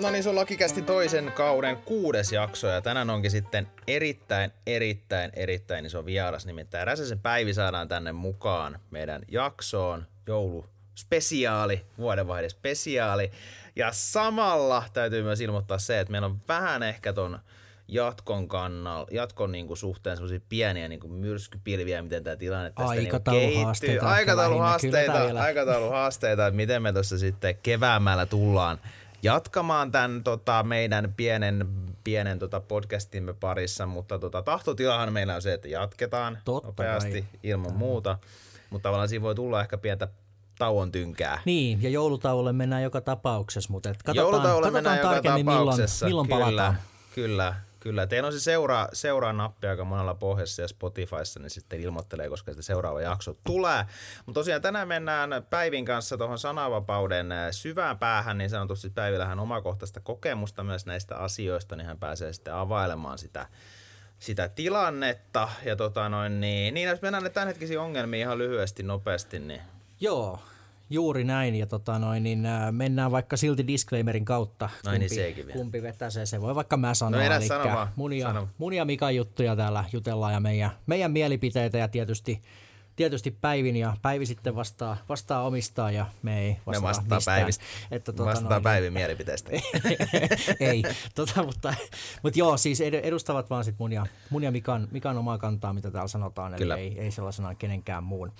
No niin, se on Lakikästi toisen kauden kuudes jakso ja tänään onkin sitten erittäin, erittäin, erittäin iso vieras. Nimittäin Räsäsen Päivi saadaan tänne mukaan meidän jaksoon joulu spesiaali, vuodenvaihde spesiaali. Ja samalla täytyy myös ilmoittaa se, että meillä on vähän ehkä ton jatkon kannalla, jatkon niin kuin suhteen semmoisia pieniä niin kuin myrskypilviä, miten tämä tilanne tästä niin kehittyy. Aikatauluhaasteita, aikatauluhaasteita, että miten me tuossa sitten keväämällä tullaan jatkamaan tämän tota, meidän pienen, pienen tota, podcastimme parissa, mutta tota, tahtotilahan meillä on se, että jatketaan Totta nopeasti vai. ilman muuta, mutta tavallaan siinä voi tulla ehkä pientä tauon tynkää. Niin, ja joulutauolle mennään joka tapauksessa, mutta et katsotaan, katsotaan mennään tarkemmin joka tapauksessa. milloin, milloin palataan. Kyllä, kyllä. Teillä on se seuraa, seuraa nappi aika monella pohjassa ja Spotifyssa, niin sitten ilmoittelee, koska sitten seuraava jakso tulee. Mutta tosiaan tänään mennään Päivin kanssa tuohon sananvapauden äh, syvään päähän, niin sanotusti Päivillä hän omakohtaista kokemusta myös näistä asioista, niin hän pääsee sitten availemaan sitä sitä tilannetta. Ja tota noin, niin, niin jos mennään tämänhetkisiin ongelmiin ihan lyhyesti, nopeasti, niin Joo, Juuri näin, ja tota noin, niin äh, mennään vaikka silti disclaimerin kautta, niin kumpi, niin sekin kumpi vetää se. Se voi vaikka mä sanoa, no, eli sano munia, sano. munia Mika juttuja täällä jutellaan ja meidän, meidän mielipiteitä ja tietysti tietysti Päivin ja Päivi sitten vastaa, vastaa omistaa ja me ei vastaa me vastaa mistään. Päivistä. Että, tuota, vastaa noin, Päivin mielipiteistä. ei, tota, mutta, mutta joo, siis edustavat vaan sit mun ja, mun ja Mikan, Mikan omaa kantaa, mitä täällä sanotaan, eli Kyllä. ei, ei sellaisena kenenkään muun.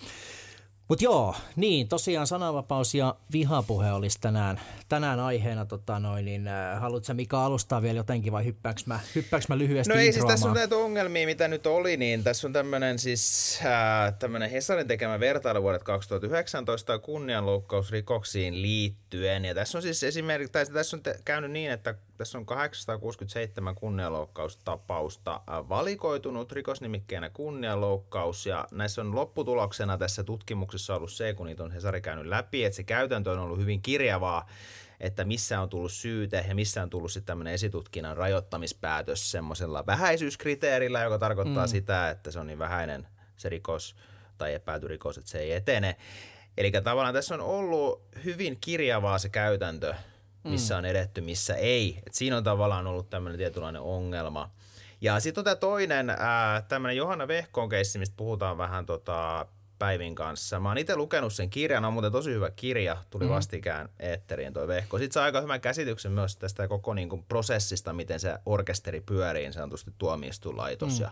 Mutta joo, niin tosiaan sananvapaus ja vihapuhe olisi tänään, tänään aiheena. Tota noin, niin, äh, haluatko Mika alustaa vielä jotenkin vai hyppääks mä, hyppääks mä lyhyesti No ei siis tässä on näitä ongelmia, mitä nyt oli, niin tässä on tämmöinen siis äh, tämmöinen Hesarin tekemä vertailu vuodet 2019 kunnianloukkausrikoksiin liittyen. Ja tässä on siis esimerkiksi, tai tässä on te, käynyt niin, että tässä on 867 kunnianloukkaustapausta äh, valikoitunut rikosnimikkeenä kunnianloukkaus ja näissä on lopputuloksena tässä tutkimuksessa ollut se, kun niitä on Hesari käynyt läpi, että se käytäntö on ollut hyvin kirjavaa, että missä on tullut syyte ja missä on tullut sitten tämmöinen esitutkinnan rajoittamispäätös semmoisella vähäisyyskriteerillä, joka tarkoittaa mm. sitä, että se on niin vähäinen se rikos tai epäilty rikos, että se ei etene. Eli tavallaan tässä on ollut hyvin kirjavaa se käytäntö missä mm. on edetty, missä ei. Et siinä on tavallaan ollut tämmöinen tietynlainen ongelma. Ja sitten on tämä toinen, tämmöinen Johanna Vehkoon keissi, mistä puhutaan vähän tota, Päivin kanssa. Mä oon itse lukenut sen kirjan, on muuten tosi hyvä kirja, tuli mm. vastikään eetteriin toi Vehko. Sitten saa aika hyvän käsityksen myös tästä koko niin kuin, prosessista, miten se orkesteri pyörii, niin sanotusti tuomioistuinlaitos mm. ja,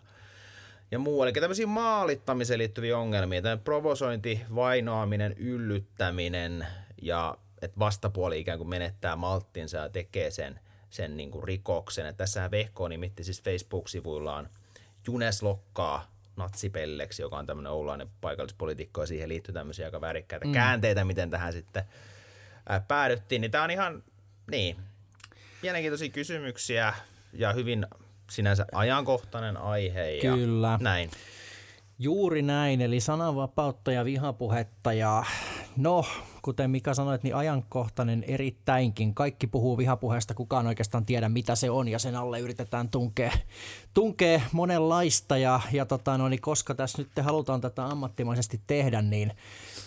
ja muu. Eli tämmöisiä maalittamiseen liittyviä ongelmia, tämä provosointi, vainoaminen, yllyttäminen ja että vastapuoli ikään kuin menettää malttinsa ja tekee sen, sen niin kuin rikoksen. Että tässähän Vehko nimitti siis Facebook-sivuillaan Junes Lokkaa natsipelleksi, joka on tämmöinen oulainen paikallispolitiikko ja siihen liittyy tämmöisiä aika värikkäitä mm. käänteitä, miten tähän sitten ää, päädyttiin. Niin tämä on ihan, niin, mielenkiintoisia kysymyksiä ja hyvin sinänsä ajankohtainen aihe ja Kyllä. näin. Juuri näin, eli sananvapautta ja vihapuhetta ja no, kuten Mika sanoi, niin ajankohtainen erittäinkin. Kaikki puhuu vihapuheesta, kukaan oikeastaan tiedä mitä se on ja sen alle yritetään tunkea, tunkea monenlaista ja, ja tota, no, niin koska tässä nyt halutaan tätä ammattimaisesti tehdä, niin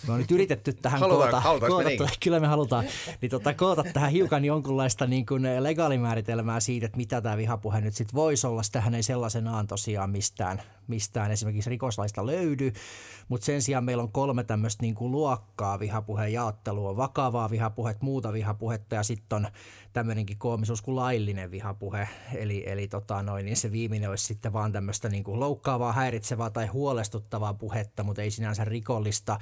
me on nyt yritetty tähän halutaan, koota, koota me kyllä me halutaan, niin tota, koota tähän hiukan jonkunlaista niin kuin legaalimääritelmää siitä, että mitä tämä vihapuhe nyt sitten voisi olla. Sitähän ei sellaisenaan tosiaan mistään, mistään esimerkiksi rikoslaista löydy, mutta sen sijaan meillä on kolme tämmöistä niin kuin luokkaa vihapuheen jaottelua, vakavaa vihapuhet, muuta vihapuhetta ja sitten on tämmöinenkin koomisuus kuin laillinen vihapuhe, eli, eli tota noin, niin se viimeinen olisi sitten vaan tämmöistä niin kuin loukkaavaa, häiritsevää tai huolestuttavaa puhetta, mutta ei sinänsä rikollista.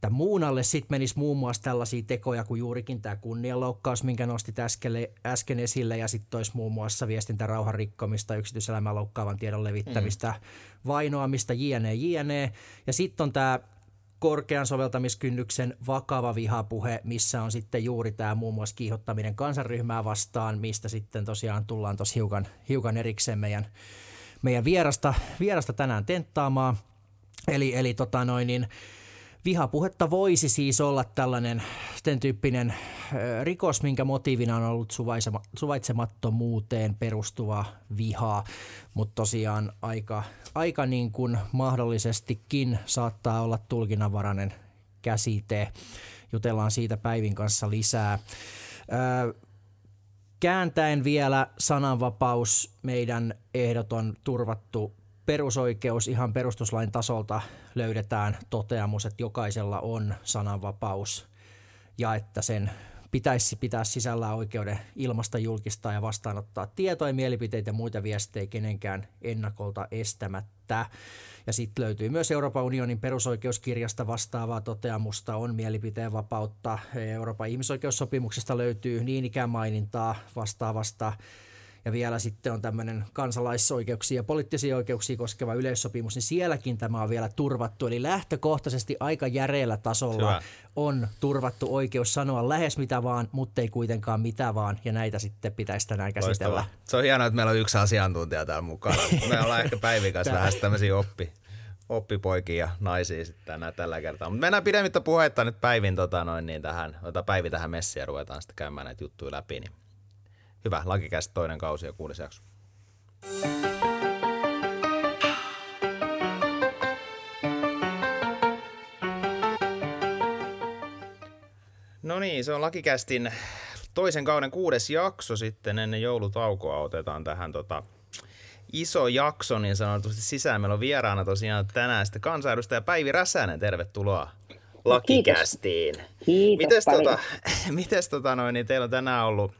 Tämän muun alle sitten menisi muun muassa tällaisia tekoja kuin juurikin tämä kunnianloukkaus, minkä nostit äsken, äsken esille, ja sitten olisi muun muassa viestintärauhan rikkomista, yksityiselämän loukkaavan tiedon levittämistä, mm. vainoamista, jne, jne. Ja sitten on tämä korkean soveltamiskynnyksen vakava vihapuhe, missä on sitten juuri tämä muun muassa kiihottaminen kansanryhmää vastaan, mistä sitten tosiaan tullaan tuossa hiukan, hiukan erikseen meidän, meidän vierasta, vierasta tänään tenttaamaan. Eli, eli tota noin, niin, Vihapuhetta voisi siis olla tällainen ten tyyppinen rikos, minkä motiivina on ollut suvaitsemattomuuteen perustuva viha, mutta tosiaan aika, aika niin kuin mahdollisestikin saattaa olla tulkinnanvarainen käsite. Jutellaan siitä Päivin kanssa lisää. kääntäen vielä sananvapaus, meidän ehdoton turvattu perusoikeus ihan perustuslain tasolta löydetään toteamus, että jokaisella on sananvapaus ja että sen pitäisi pitää sisällä oikeuden ilmasta julkistaa ja vastaanottaa tietoja, mielipiteitä ja muita viestejä kenenkään ennakolta estämättä. Ja sitten löytyy myös Euroopan unionin perusoikeuskirjasta vastaavaa toteamusta, on mielipiteen vapautta. Euroopan ihmisoikeussopimuksesta löytyy niin ikään mainintaa vastaavasta ja vielä sitten on tämmöinen kansalaisoikeuksia ja poliittisia oikeuksia koskeva yleissopimus, niin sielläkin tämä on vielä turvattu. Eli lähtökohtaisesti aika järeällä tasolla Hyvä. on turvattu oikeus sanoa lähes mitä vaan, mutta ei kuitenkaan mitä vaan, ja näitä sitten pitäisi tänään käsitellä. Loistavaa. Se on hienoa, että meillä on yksi asiantuntija täällä mukana. Me ollaan ehkä Päivin kanssa vähän tämmöisiä oppi, oppipoikia ja naisia sitten tänään tällä kertaa. Mutta mennään pidemmittä puhetta nyt Päivin tota noin, niin tähän, ota Päivi tähän messiin ja ruvetaan sitten käymään näitä juttuja läpi. Niin hyvä lakikästä toinen kausi ja kuudes jakso. No niin, se on Lakikästin toisen kauden kuudes jakso sitten ennen joulutaukoa otetaan tähän tota, iso jakso niin sanotusti sisään. Meillä on vieraana tosiaan tänään sitten kansanedustaja Päivi Räsänen, tervetuloa Lakikästiin. Kiitos, Kiitos mites, tota, mites tota noin, niin teillä on tänään ollut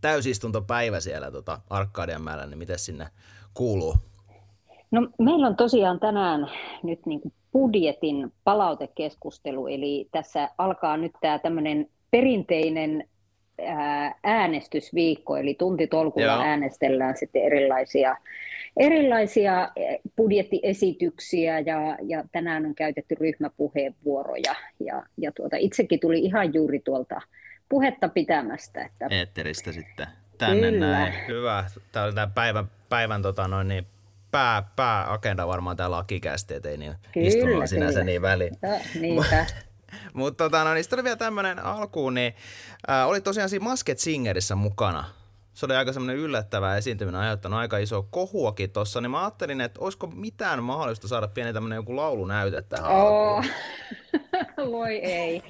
täysistuntopäivä siellä tota Arkadianmäellä, niin miten sinne kuuluu? No, meillä on tosiaan tänään nyt niin kuin budjetin palautekeskustelu, eli tässä alkaa nyt tämä tämmöinen perinteinen äänestysviikko, eli tuntitolkulla Joo. äänestellään sitten erilaisia, erilaisia budjettiesityksiä ja, ja tänään on käytetty ryhmäpuheenvuoroja ja, ja tuota, itsekin tuli ihan juuri tuolta puhetta pitämästä. Että... Eetteristä sitten tänne Kyllä. näin. Hyvä. Tämä oli tämä päivän, päivän tota noin, niin pää, pääagenda varmaan tämä lakikästi, ettei niin istunut sinänsä niin väliin. No, niinpä. Mutta tota, no, niin oli vielä tämmöinen alkuun, niin äh, oli tosiaan siinä Masked Singerissä mukana se oli aika semmoinen yllättävä esiintyminen, aiheuttanut aika iso kohuakin tuossa, niin mä ajattelin, että olisiko mitään mahdollista saada pieni tämmöinen joku laulunäyte tähän oh. Voi ei.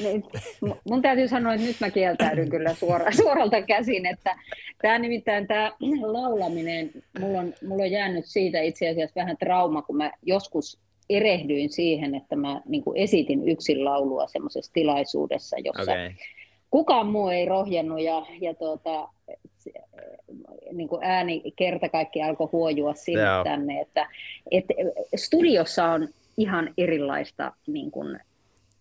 Mun täytyy sanoa, että nyt mä kieltäydyn kyllä suora, suoralta käsin, että tämä nimittäin tämä laulaminen, mulla on, mulla on jäänyt siitä itse asiassa vähän trauma, kun mä joskus erehdyin siihen, että mä niin esitin yksin laulua semmoisessa tilaisuudessa, jossa okay kukaan muu ei rohjennut ja, ja tuota, niin kuin ääni kerta kaikki alkoi huojua sinne Joo. tänne, että, että studiossa on ihan erilaista niin kuin,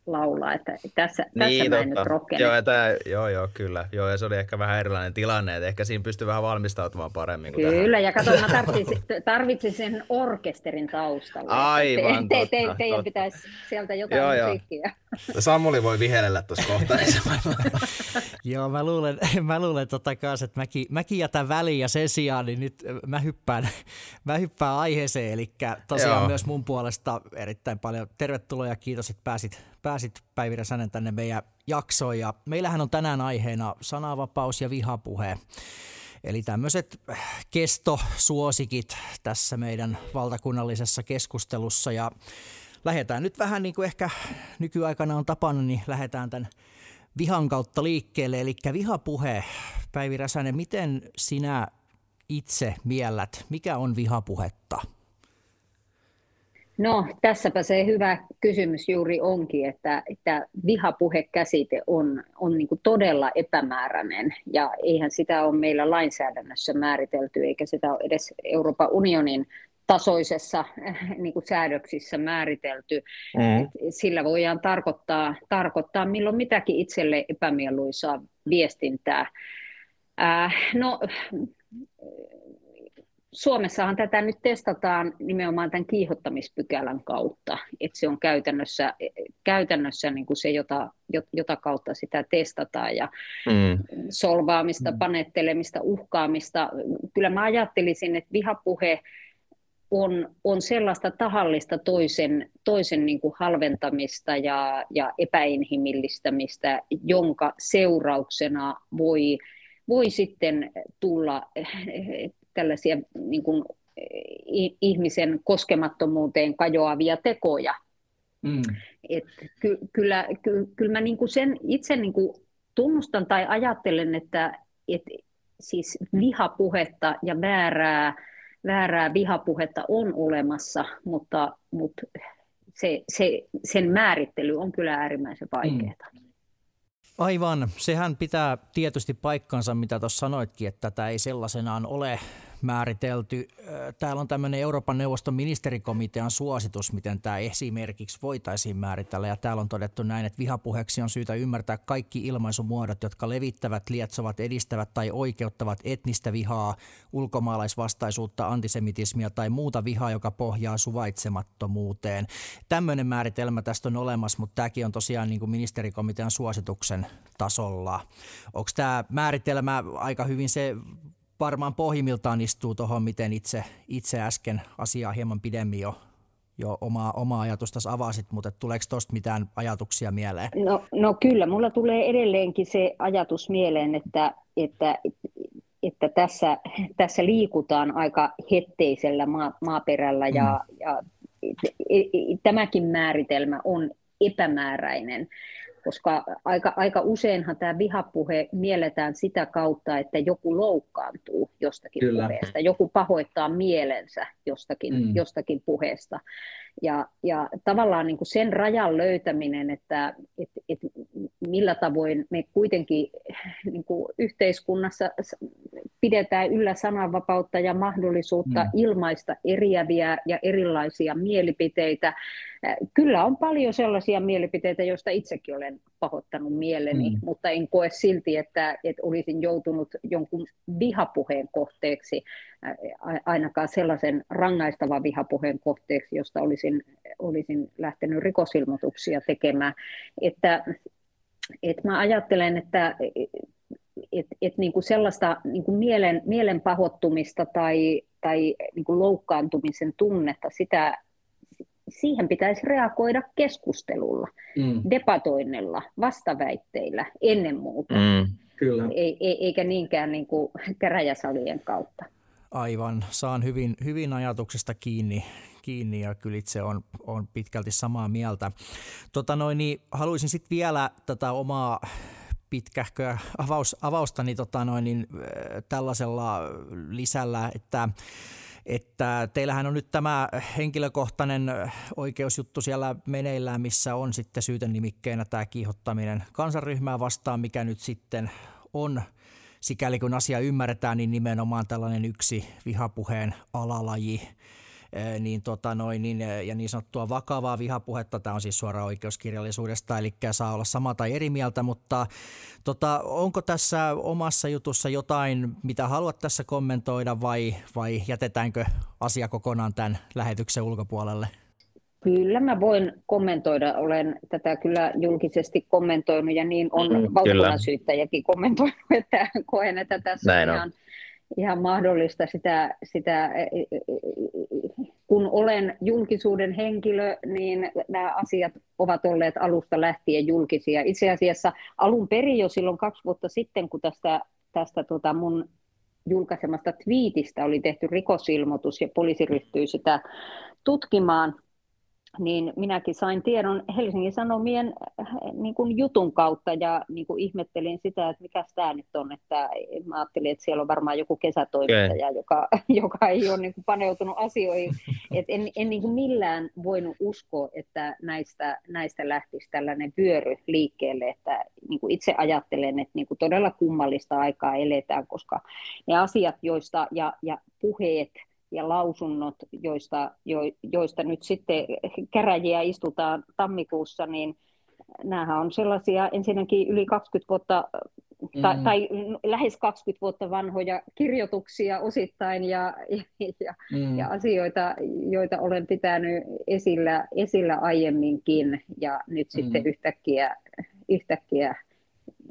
laulaa, että tässä, niin, tässä mä en nyt rohkene. Joo, tämä, joo, joo, kyllä. Joo, ja se oli ehkä vähän erilainen tilanne, että ehkä siinä pystyy vähän valmistautumaan paremmin kuin Kyllä, tähän. ja kato, mä tarvitsin, tarvitsin sen orkesterin taustalle. Aivan, te, te, te, te, Teidän pitäisi sieltä jotain joo, musiikkia. Joo. Samuli voi vihelellä tuossa kohtaa. Joo, mä luulen, mä luulen tota kanssa, että mäkin, mäkin jätän väliin ja sen sijaan, niin nyt mä hyppään, mä hyppään aiheeseen, eli tosiaan joo. myös mun puolesta erittäin paljon tervetuloa ja kiitos, että pääsit pääsit Päivi Räsänen tänne meidän jaksoon. Ja meillähän on tänään aiheena sananvapaus ja vihapuhe. Eli tämmöiset kestosuosikit tässä meidän valtakunnallisessa keskustelussa. Ja lähdetään nyt vähän niin kuin ehkä nykyaikana on tapana, niin lähdetään tämän vihan kautta liikkeelle. Eli vihapuhe. Päivi Räsänen, miten sinä itse miellät, mikä on vihapuhetta? No, tässäpä se hyvä kysymys juuri onkin, että, että vihapuhekäsite on, on niin todella epämääräinen ja eihän sitä ole meillä lainsäädännössä määritelty eikä sitä ole edes Euroopan unionin tasoisessa niin kuin säädöksissä määritelty. Mm. Sillä voidaan tarkoittaa, tarkoittaa milloin mitäkin itselle epämieluisaa viestintää. Äh, no, Suomessahan tätä nyt testataan nimenomaan tämän kiihottamispykälän kautta, että se on käytännössä, käytännössä niin kuin se, jota, jota kautta sitä testataan ja mm. solvaamista, mm. panettelemista, uhkaamista. Kyllä mä ajattelisin, että vihapuhe on, on sellaista tahallista toisen, toisen niin kuin halventamista ja, ja epäinhimillistämistä, jonka seurauksena voi, voi sitten tulla tällaisia niin kuin, ihmisen koskemattomuuteen kajoavia tekoja. Mm. Et ky, kyllä, ky, kyllä mä niin kuin sen itse niin kuin tunnustan tai ajattelen, että, et, siis vihapuhetta ja väärää, väärää vihapuhetta on olemassa, mutta, mutta se, se, sen määrittely on kyllä äärimmäisen vaikeaa. Mm. Aivan. Sehän pitää tietysti paikkansa, mitä tuossa sanoitkin, että tätä ei sellaisenaan ole määritelty. Täällä on tämmöinen Euroopan neuvoston ministerikomitean suositus, miten tämä esimerkiksi voitaisiin määritellä. Ja täällä on todettu näin, että vihapuheeksi on syytä ymmärtää kaikki ilmaisumuodot, jotka levittävät, lietsovat, edistävät tai oikeuttavat etnistä vihaa, ulkomaalaisvastaisuutta, antisemitismia tai muuta vihaa, joka pohjaa suvaitsemattomuuteen. Tämmöinen määritelmä tästä on olemassa, mutta tämäkin on tosiaan niin kuin ministerikomitean suosituksen tasolla. Onko tämä määritelmä aika hyvin se varmaan pohjimmiltaan istuu tuohon, miten itse, itse äsken asiaa hieman pidemmin jo, jo omaa, omaa ajatusta avasit, mutta tuleeko tuosta mitään ajatuksia mieleen? No, no kyllä, mulla tulee edelleenkin se ajatus mieleen, että, että, että tässä, tässä liikutaan aika hetteisellä maa, maaperällä ja, mm. ja tämäkin määritelmä on epämääräinen koska aika, aika useinhan tämä vihapuhe mielletään sitä kautta, että joku loukkaantuu jostakin Kyllä. puheesta, joku pahoittaa mielensä jostakin, mm. jostakin puheesta. Ja, ja tavallaan niin kuin sen rajan löytäminen, että et, et millä tavoin me kuitenkin niin kuin yhteiskunnassa pidetään yllä sananvapautta ja mahdollisuutta mm. ilmaista eriäviä ja erilaisia mielipiteitä. Kyllä on paljon sellaisia mielipiteitä, joista itsekin olen pahoittanut mieleni, mm. mutta en koe silti, että, että olisin joutunut jonkun vihapuheen kohteeksi, ainakaan sellaisen rangaistavan vihapuheen kohteeksi, josta olisin, olisin lähtenyt rikosilmoituksia tekemään. Että, että mä ajattelen, että et, et niin kuin sellaista niin kuin mielen, mielen pahoittumista tai, tai niin kuin loukkaantumisen tunnetta, sitä, siihen pitäisi reagoida keskustelulla, mm. debatoinnilla, vastaväitteillä ennen muuta, mm. Kyllä. Ei, ei, eikä niinkään niin kuin käräjäsalien kautta. Aivan, saan hyvin, hyvin ajatuksesta kiinni, kiinni ja kyllä itse on, on pitkälti samaa mieltä. Tota noin, niin haluaisin sitten vielä tätä omaa pitkähköä avaus, avaustani tota noin, niin, tällaisella lisällä, että että teillähän on nyt tämä henkilökohtainen oikeusjuttu siellä meneillään, missä on sitten syytenimikkeenä tämä kiihottaminen kansanryhmää vastaan, mikä nyt sitten on. Sikäli kun asia ymmärretään, niin nimenomaan tällainen yksi vihapuheen alalaji – niin, tota noin, niin, ja niin sanottua vakavaa vihapuhetta, tämä on siis suora oikeuskirjallisuudesta, eli saa olla sama tai eri mieltä, mutta tota, onko tässä omassa jutussa jotain, mitä haluat tässä kommentoida vai, vai jätetäänkö asia kokonaan tämän lähetyksen ulkopuolelle? Kyllä mä voin kommentoida, olen tätä kyllä julkisesti kommentoinut ja niin on mm, valtakunnan syyttäjäkin kommentoinut, että koen, että tässä Näin on. ihan, ihan mahdollista sitä, sitä kun olen julkisuuden henkilö, niin nämä asiat ovat olleet alusta lähtien julkisia. Itse asiassa alun perin jo silloin kaksi vuotta sitten, kun tästä, tästä tota mun julkaisemasta twiitistä oli tehty rikosilmoitus ja poliisi ryhtyi sitä tutkimaan, niin minäkin sain tiedon Helsingin Sanomien äh, niin kuin jutun kautta ja niin kuin ihmettelin sitä, että mikä tämä nyt on, että mä ajattelin, että siellä on varmaan joku kesätoimittaja, okay. joka, joka ei ole niin kuin paneutunut asioihin. Et en en niin kuin millään voinut uskoa, että näistä, näistä lähtisi tällainen vyöry liikkeelle, että niin kuin itse ajattelen, että niin kuin todella kummallista aikaa eletään, koska ne asiat, joista ja, ja puheet, ja lausunnot, joista, jo, joista nyt sitten käräjiä istutaan tammikuussa, niin nämähän on sellaisia ensinnäkin yli 20 vuotta mm. tai, tai lähes 20 vuotta vanhoja kirjoituksia osittain ja, ja, mm. ja asioita, joita olen pitänyt esillä, esillä aiemminkin ja nyt mm. sitten yhtäkkiä, yhtäkkiä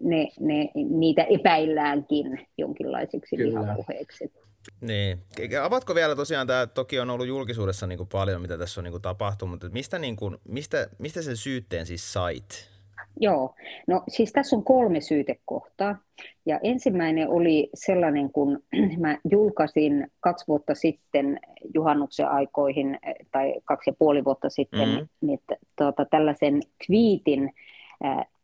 ne, ne, niitä epäilläänkin jonkinlaisiksi Kyllä. vihapuheiksi. Niin. Avatko vielä tosiaan, tämä toki on ollut julkisuudessa niin kuin paljon, mitä tässä on niin kuin tapahtunut, mutta mistä, niin kuin, mistä, mistä sen syytteen siis sait? Joo, no siis tässä on kolme syytekohtaa. Ja ensimmäinen oli sellainen, kun mä julkaisin kaksi vuotta sitten juhannuksen aikoihin, tai kaksi ja puoli vuotta sitten, mm-hmm. että, tuota, tällaisen twiitin,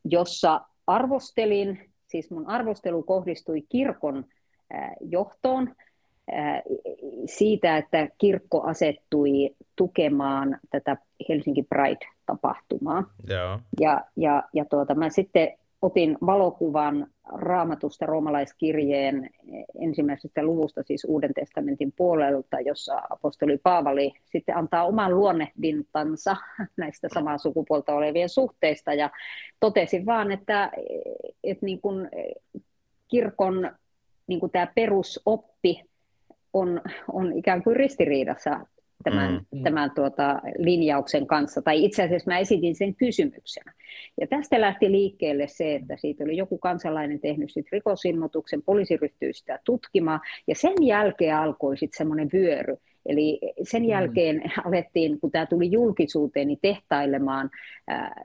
jossa arvostelin siis mun arvostelu kohdistui kirkon johtoon siitä, että kirkko asettui tukemaan tätä Helsinki Pride-tapahtumaa. Joo. Ja, ja, ja tuota, mä sitten otin valokuvan raamatusta roomalaiskirjeen ensimmäisestä luvusta, siis Uuden testamentin puolelta, jossa apostoli Paavali sitten antaa oman luonnehdintansa näistä samaa sukupuolta olevien suhteista, ja totesin vaan, että, että niin kuin kirkon niin kuin tämä perusoppi on, on ikään kuin ristiriidassa tämän, mm. tämän tuota, linjauksen kanssa, tai itse asiassa mä esitin sen kysymyksenä. Ja tästä lähti liikkeelle se, että siitä oli joku kansalainen tehnyt sit rikosilmoituksen, poliisi ryhtyi sitä tutkimaan, ja sen jälkeen alkoi sitten semmoinen vyöry. Eli sen mm. jälkeen mm. alettiin, kun tämä tuli julkisuuteen, niin tehtailemaan ää,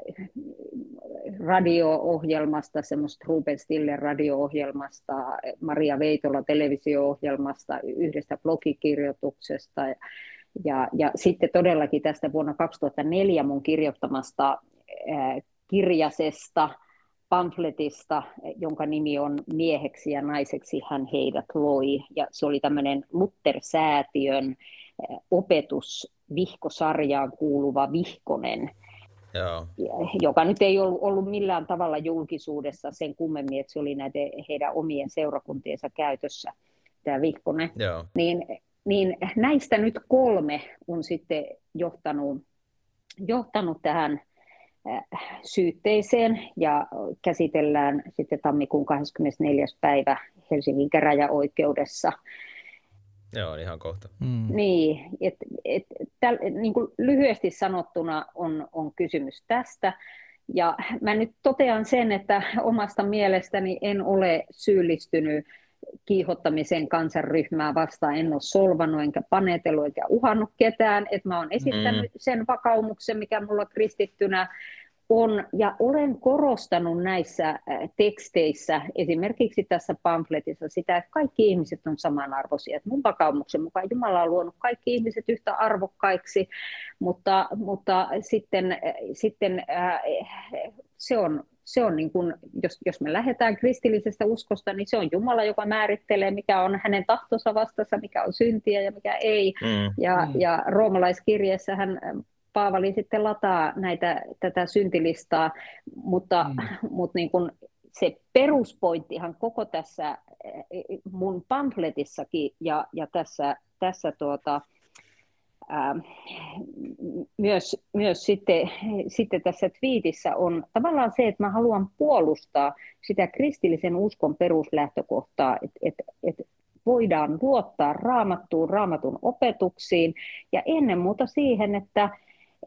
radio-ohjelmasta, semmoista Ruben Stiller radio-ohjelmasta, Maria Veitola televisio-ohjelmasta, yhdestä blogikirjoituksesta, ja, ja sitten todellakin tästä vuonna 2004 mun kirjoittamasta ää, kirjasesta, pamfletista, jonka nimi on Mieheksi ja naiseksi hän heidät loi. Ja se oli tämmöinen Luther-säätiön opetus vihkosarjaan kuuluva Vihkonen, Joo. joka nyt ei ollut, ollut millään tavalla julkisuudessa sen kummemmin, että se oli näiden heidän omien seurakuntiensa käytössä, tämä Vihkonen. Joo. Niin niin näistä nyt kolme on sitten johtanut, johtanut tähän äh, syytteeseen ja käsitellään sitten tammikuun 24. päivä Helsingin käräjäoikeudessa. Joo, ihan kohta. Mm. Niin, et, et, täl, niin kuin lyhyesti sanottuna on, on kysymys tästä. Ja mä nyt totean sen, että omasta mielestäni en ole syyllistynyt kiihottamisen kansanryhmää vastaan en ole solvannut enkä panetellut enkä uhannut ketään, että mä oon esittänyt mm. sen vakaumuksen, mikä mulla kristittynä on, ja olen korostanut näissä äh, teksteissä, esimerkiksi tässä pamfletissa sitä, että kaikki ihmiset on samanarvoisia. Että mun vakaumuksen mukaan Jumala on luonut kaikki ihmiset yhtä arvokkaiksi, mutta, mutta sitten, äh, sitten äh, se on se on niin kuin, jos, jos me lähdetään kristillisestä uskosta, niin se on Jumala, joka määrittelee, mikä on hänen tahtonsa vastassa, mikä on syntiä ja mikä ei. Mm. Ja, mm. ja roomalaiskirjeessä hän Paavali sitten lataa näitä, tätä syntilistaa, mutta, mm. mutta niin kuin se peruspointtihan koko tässä mun pamfletissakin ja, ja tässä, tässä tuota, Ähm, myös, myös sitten, sitten tässä twiitissä on tavallaan se, että mä haluan puolustaa sitä kristillisen uskon peruslähtökohtaa, että, että, että voidaan luottaa raamattuun, raamatun opetuksiin ja ennen muuta siihen, että,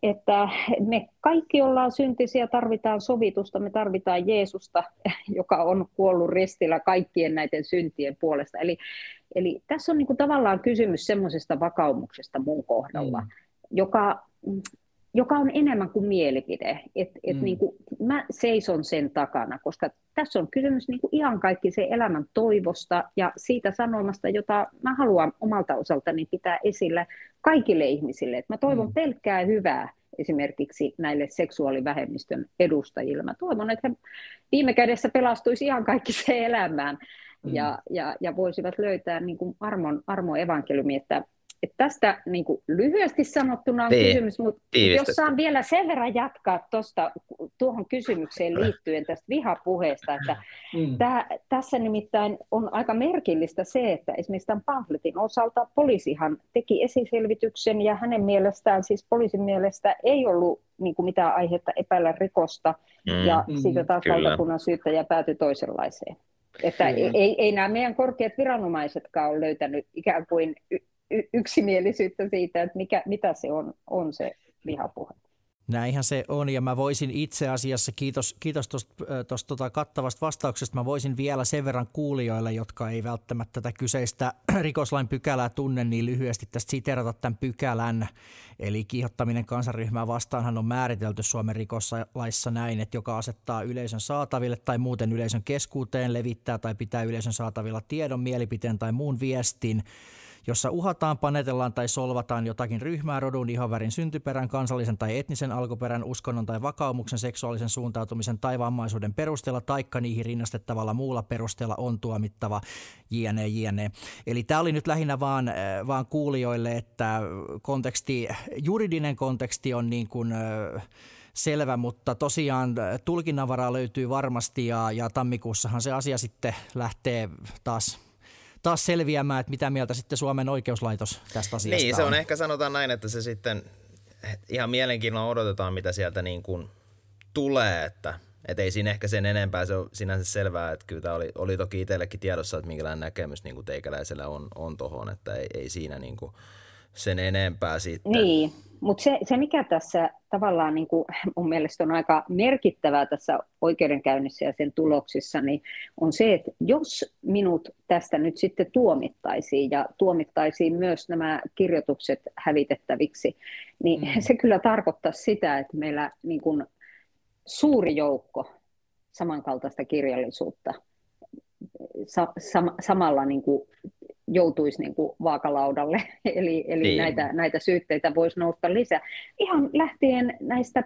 että me kaikki ollaan syntisiä, tarvitaan sovitusta, me tarvitaan Jeesusta, joka on kuollut ristillä kaikkien näiden syntien puolesta. Eli, eli tässä on niin kuin tavallaan kysymys semmoisesta vakaumuksesta mun kohdalla, mm. joka, joka on enemmän kuin mielipide. Et, et mm. niin kuin, mä seison sen takana, koska tässä on kysymys niin kuin ihan kaikki se elämän toivosta ja siitä sanomasta, jota mä haluan omalta osaltani pitää esillä kaikille ihmisille. Et mä toivon mm. pelkkää hyvää esimerkiksi näille seksuaalivähemmistön edustajille. Mä toivon, että he viime kädessä pelastuisi ihan kaikki se elämään mm. ja, ja, ja voisivat löytää niin kuin armon, armon evankeliumi, että että tästä niin kuin lyhyesti sanottuna on niin, kysymys, mutta jos saan vielä sen verran jatkaa tosta, tuohon kysymykseen liittyen tästä vihapuheesta, että mm. tää, tässä nimittäin on aika merkillistä se, että esimerkiksi tämän pamfletin osalta poliisihan teki esiselvityksen ja hänen mielestään, siis poliisin mielestä ei ollut niin kuin mitään aihetta epäillä rikosta mm. ja mm, siitä taas valtakunnan syyttäjä päätyi toisenlaiseen. Että ei, ei nämä meidän korkeat viranomaisetkaan ole löytänyt ikään kuin yksimielisyyttä siitä, että mikä, mitä se on, on se vihapuhe. Näinhän se on ja mä voisin itse asiassa, kiitos, kiitos tuosta tota kattavasta vastauksesta, mä voisin vielä sen verran kuulijoille, jotka ei välttämättä tätä kyseistä rikoslain pykälää tunne, niin lyhyesti tästä siterata tämän pykälän. Eli kiihottaminen kansanryhmää vastaanhan on määritelty Suomen rikoslaissa näin, että joka asettaa yleisön saataville tai muuten yleisön keskuuteen, levittää tai pitää yleisön saatavilla tiedon, mielipiteen tai muun viestin, jossa uhataan, panetellaan tai solvataan jotakin ryhmää, rodun, ihonvärin, syntyperän, kansallisen tai etnisen alkuperän, uskonnon tai vakaumuksen, seksuaalisen suuntautumisen tai vammaisuuden perusteella taikka niihin rinnastettavalla muulla perusteella on tuomittava jne, jne. Eli tämä oli nyt lähinnä vaan, äh, vaan kuulijoille, että konteksti, juridinen konteksti on niin kuin, äh, selvä, mutta tosiaan tulkinnanvaraa löytyy varmasti ja, ja tammikuussahan se asia sitten lähtee taas taas selviämään, että mitä mieltä sitten Suomen oikeuslaitos tästä asiasta Niin, se on, on. ehkä sanotaan näin, että se sitten ihan mielenkiinnolla odotetaan, mitä sieltä niin kuin tulee, että et ei siinä ehkä sen enempää, se on sinänsä selvää, että kyllä tämä oli, oli toki itsellekin tiedossa, että minkälainen näkemys niin kuin teikäläisellä on, on tuohon, että ei, ei siinä niin kuin sen enempää sitten. Niin, mutta se, se, mikä tässä tavallaan niin kuin mun mielestä on aika merkittävää tässä oikeudenkäynnissä ja sen tuloksissa, niin on se, että jos minut tästä nyt sitten tuomittaisiin ja tuomittaisiin myös nämä kirjoitukset hävitettäviksi, niin mm. se kyllä tarkoittaa sitä, että meillä niin kuin suuri joukko samankaltaista kirjallisuutta sa- sam- samalla niin kuin joutuisi niin kuin vaakalaudalle, eli, eli niin. näitä, näitä syytteitä voisi nousta lisää. Ihan lähtien näistä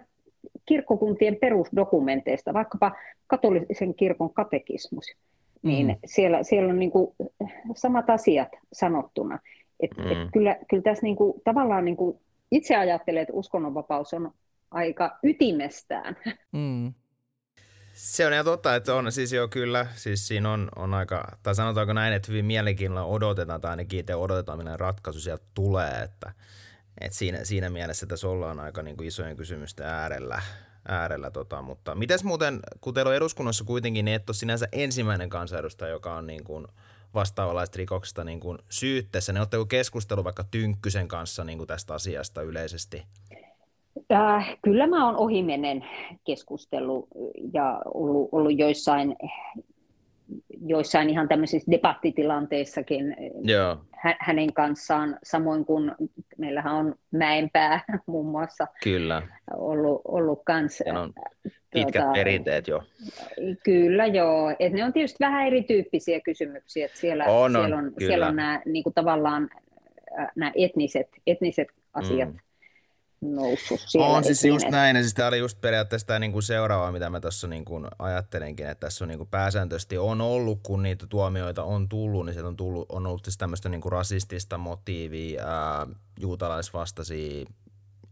kirkkokuntien perusdokumenteista, vaikkapa katolisen kirkon katekismus, niin mm. siellä, siellä on niin kuin samat asiat sanottuna. Et, mm. et kyllä, kyllä tässä niin kuin, tavallaan niin kuin, itse ajattelen, että uskonnonvapaus on aika ytimestään. Mm. Se on ihan totta, että on. Siis jo kyllä, siis siinä on, on aika, tai sanotaanko näin, että hyvin mielenkiinnolla odotetaan, tai ainakin itse odotetaan, millainen ratkaisu sieltä tulee, että, että siinä, siinä mielessä tässä ollaan aika niin kuin isojen kysymysten äärellä, äärellä tota, mutta mites muuten, kun teillä on eduskunnassa kuitenkin, niin et ole sinänsä ensimmäinen kansanedustaja, joka on niin kuin vastaavanlaista rikoksesta niin kuin syytteessä, niin oletteko keskustelu vaikka Tynkkysen kanssa niin kuin tästä asiasta yleisesti? Äh, kyllä mä oon ohimennen keskustellut ja ollut, ollut joissain, joissain ihan tämmöisissä debattitilanteissakin Joo. Hä, hänen kanssaan, samoin kuin meillähän on Mäenpää muun muassa kyllä. ollut, ollut kanssa. on pitkät tuota, perinteet jo. Kyllä joo, Et ne on tietysti vähän erityyppisiä kysymyksiä, että siellä, on, siellä on, siellä on nämä niin kuin tavallaan nämä etniset, etniset asiat mm noussut siellä. On siis just näin, ja siis tämä oli just periaatteessa tämä niinku seuraava, mitä mä tuossa niinku ajattelenkin, että tässä on niinku pääsääntöisesti on ollut, kun niitä tuomioita on tullut, niin sieltä on, tullut, on ollut siis tämmöistä niinku rasistista motiivia, ää, juutalaisvastaisia,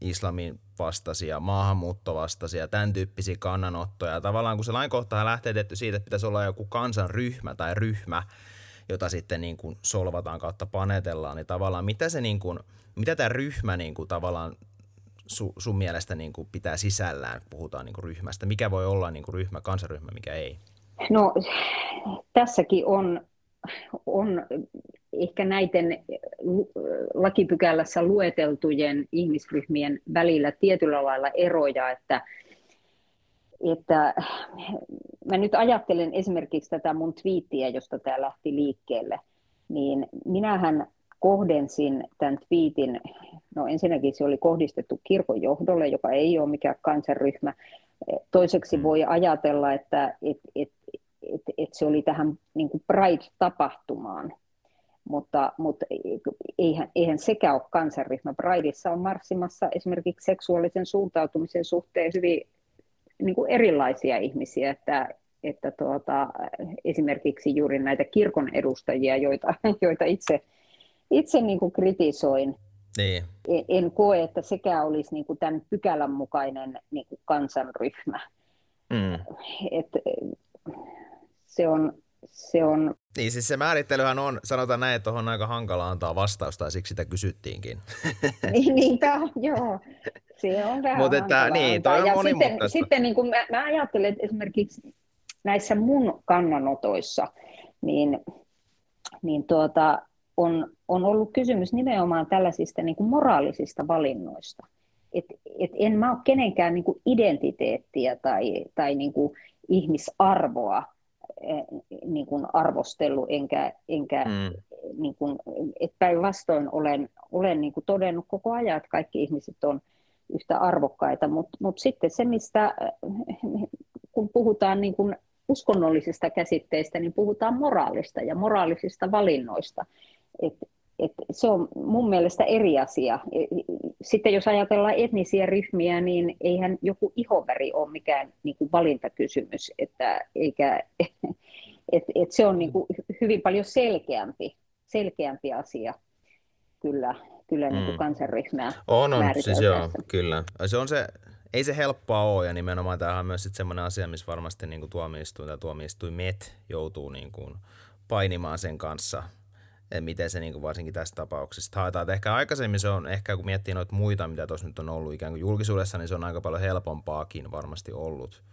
islamin vastaisia, maahanmuuttovastaisia, tämän tyyppisiä kannanottoja. Tavallaan kun se lainkohta lähtee tehty siitä, että pitäisi olla joku kansanryhmä tai ryhmä, jota sitten niin kuin solvataan kautta panetellaan, niin tavallaan mitä se niin kuin, mitä tämä ryhmä niin kuin tavallaan su, sun mielestä niin kuin pitää sisällään, kun puhutaan niin kuin ryhmästä? Mikä voi olla niin kuin ryhmä, kansaryhmä, mikä ei? No tässäkin on, on ehkä näiden lakipykälässä lueteltujen ihmisryhmien välillä tietyllä lailla eroja, että, että mä nyt ajattelen esimerkiksi tätä mun twiittiä, josta tämä lähti liikkeelle, niin minähän kohdensin tämän twiitin, no ensinnäkin se oli kohdistettu kirkon johdolle, joka ei ole mikään kansanryhmä. Toiseksi mm. voi ajatella, että et, et, et, et se oli tähän niin kuin Pride-tapahtumaan, mutta, mutta eihän, eihän sekä ole kansanryhmä. Prideissa on marssimassa esimerkiksi seksuaalisen suuntautumisen suhteen hyvin niin kuin erilaisia ihmisiä, että, että tuota, esimerkiksi juuri näitä kirkon edustajia, joita, joita itse itse niin kuin kritisoin. Niin. En, en koe, että sekä olisi niin kuin tämän pykälän mukainen niin kuin kansanryhmä. Mm. Et, se on, se on... Niin, siis se määrittelyhän on, sanotaan näin, että on aika hankala antaa vastausta, ja siksi sitä kysyttiinkin. niin, niinpä, joo. Se on vähän Mutta että, niin, toi on ja sitten, sitten niin kuin mä, mä ajattelen, että esimerkiksi näissä mun kannanotoissa, niin, niin tuota, on, on ollut kysymys nimenomaan tällaisista niin kuin moraalisista valinnoista. Et, et en mä ole kenenkään niin kuin identiteettiä tai, tai niin kuin ihmisarvoa eh, niin kuin arvostellut, enkä, enkä mm. niin kuin, että päinvastoin olen, olen niin kuin todennut koko ajan, että kaikki ihmiset on yhtä arvokkaita, mutta mut sitten se, mistä kun puhutaan niin kuin uskonnollisista käsitteistä, niin puhutaan moraalista ja moraalisista valinnoista. Et, et se on mun mielestä eri asia. E, sitten jos ajatellaan etnisiä ryhmiä, niin eihän joku ihoväri ole mikään niin kuin valintakysymys, että eikä, et, et se on niin kuin hyvin paljon selkeämpi, selkeämpi asia kyllä, kyllä mm. niin kuin kansanryhmää On, on, siis joo, kyllä. Se on se, ei se helppoa ole ja nimenomaan tämä on myös semmoinen asia, missä varmasti niin kuin tuomioistuin tai tuomioistuimet joutuu niin kuin painimaan sen kanssa – miten se niin kuin varsinkin tässä tapauksessa haetaan. ehkä aikaisemmin se on, ehkä kun miettii noita muita, mitä tuossa nyt on ollut ikään kuin julkisuudessa, niin se on aika paljon helpompaakin varmasti ollut